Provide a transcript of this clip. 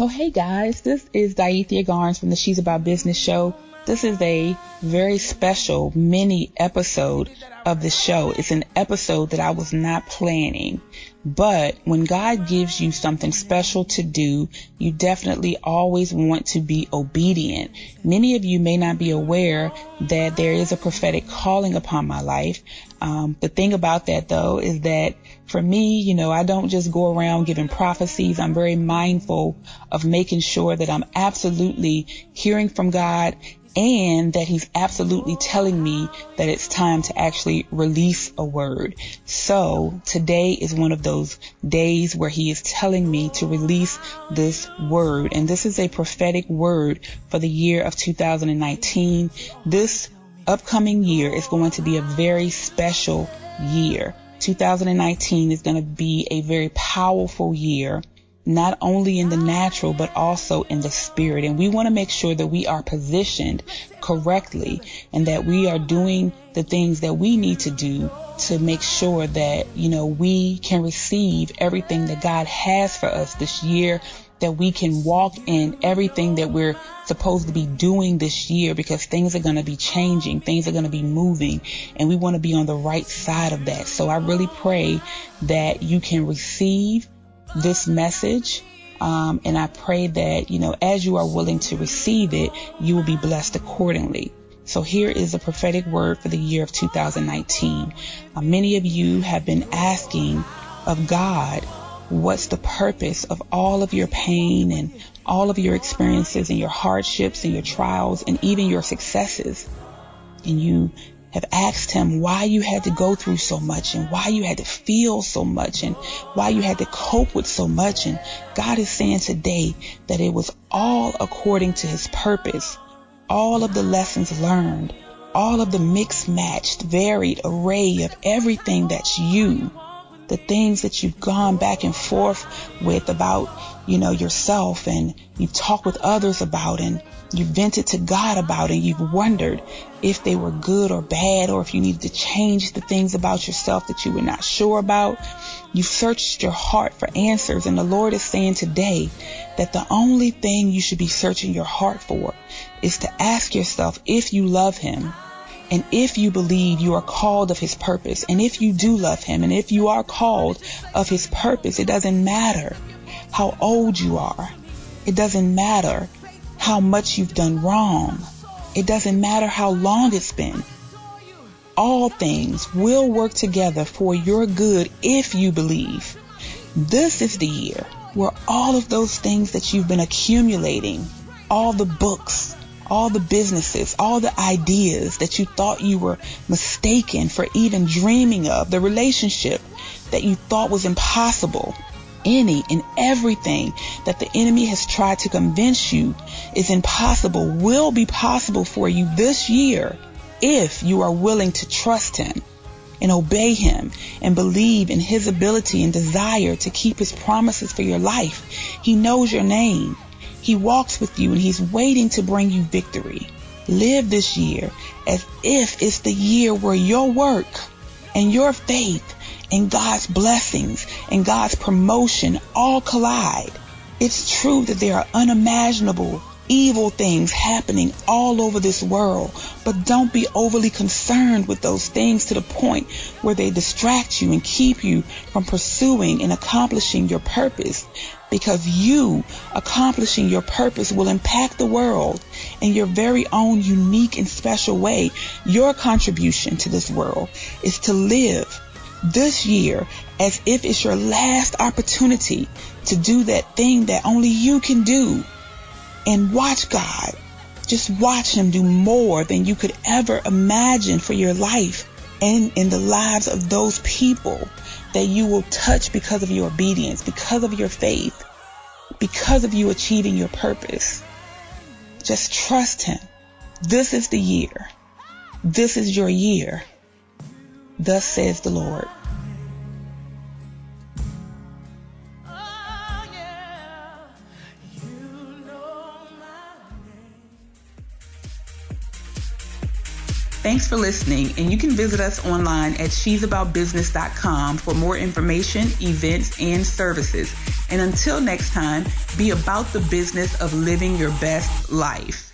So, hey guys, this is Diethia Garnes from the She's About Business show. This is a very special mini episode of the show. It's an episode that I was not planning. But when God gives you something special to do, you definitely always want to be obedient. Many of you may not be aware that there is a prophetic calling upon my life. Um, the thing about that though is that for me, you know, I don't just go around giving prophecies. I'm very mindful of making sure that I'm absolutely hearing from God and that he's absolutely telling me that it's time to actually release a word. So today is one of those days where he is telling me to release this word. And this is a prophetic word for the year of 2019. This upcoming year is going to be a very special year. 2019 is going to be a very powerful year not only in the natural, but also in the spirit. And we want to make sure that we are positioned correctly and that we are doing the things that we need to do to make sure that, you know, we can receive everything that God has for us this year, that we can walk in everything that we're supposed to be doing this year because things are going to be changing, things are going to be moving, and we want to be on the right side of that. So I really pray that you can receive this message. Um, and I pray that, you know, as you are willing to receive it, you will be blessed accordingly. So here is a prophetic word for the year of 2019. Uh, many of you have been asking of God, what's the purpose of all of your pain and all of your experiences and your hardships and your trials and even your successes? And you have asked him why you had to go through so much and why you had to feel so much and why you had to cope with so much. And God is saying today that it was all according to his purpose. All of the lessons learned, all of the mixed matched, varied array of everything that's you, the things that you've gone back and forth with about, you know, yourself and you've talked with others about and you vented to God about and you've wondered if they were good or bad or if you needed to change the things about yourself that you were not sure about. You've searched your heart for answers and the Lord is saying today that the only thing you should be searching your heart for is to ask yourself if you love Him and if you believe you are called of His purpose and if you do love Him and if you are called of His purpose, it doesn't matter how old you are. It doesn't matter how much you've done wrong. It doesn't matter how long it's been. All things will work together for your good if you believe. This is the year where all of those things that you've been accumulating, all the books, all the businesses, all the ideas that you thought you were mistaken for even dreaming of, the relationship that you thought was impossible, any and everything that the enemy has tried to convince you is impossible will be possible for you this year if you are willing to trust him and obey him and believe in his ability and desire to keep his promises for your life. He knows your name. He walks with you and he's waiting to bring you victory. Live this year as if it's the year where your work and your faith and God's blessings and God's promotion all collide. It's true that there are unimaginable evil things happening all over this world, but don't be overly concerned with those things to the point where they distract you and keep you from pursuing and accomplishing your purpose because you accomplishing your purpose will impact the world in your very own unique and special way. Your contribution to this world is to live this year as if it's your last opportunity to do that thing that only you can do. And watch God. Just watch Him do more than you could ever imagine for your life and in the lives of those people that you will touch because of your obedience, because of your faith, because of you achieving your purpose. Just trust Him. This is the year. This is your year. Thus says the Lord. Thanks for listening, and you can visit us online at she'saboutbusiness.com for more information, events, and services. And until next time, be about the business of living your best life.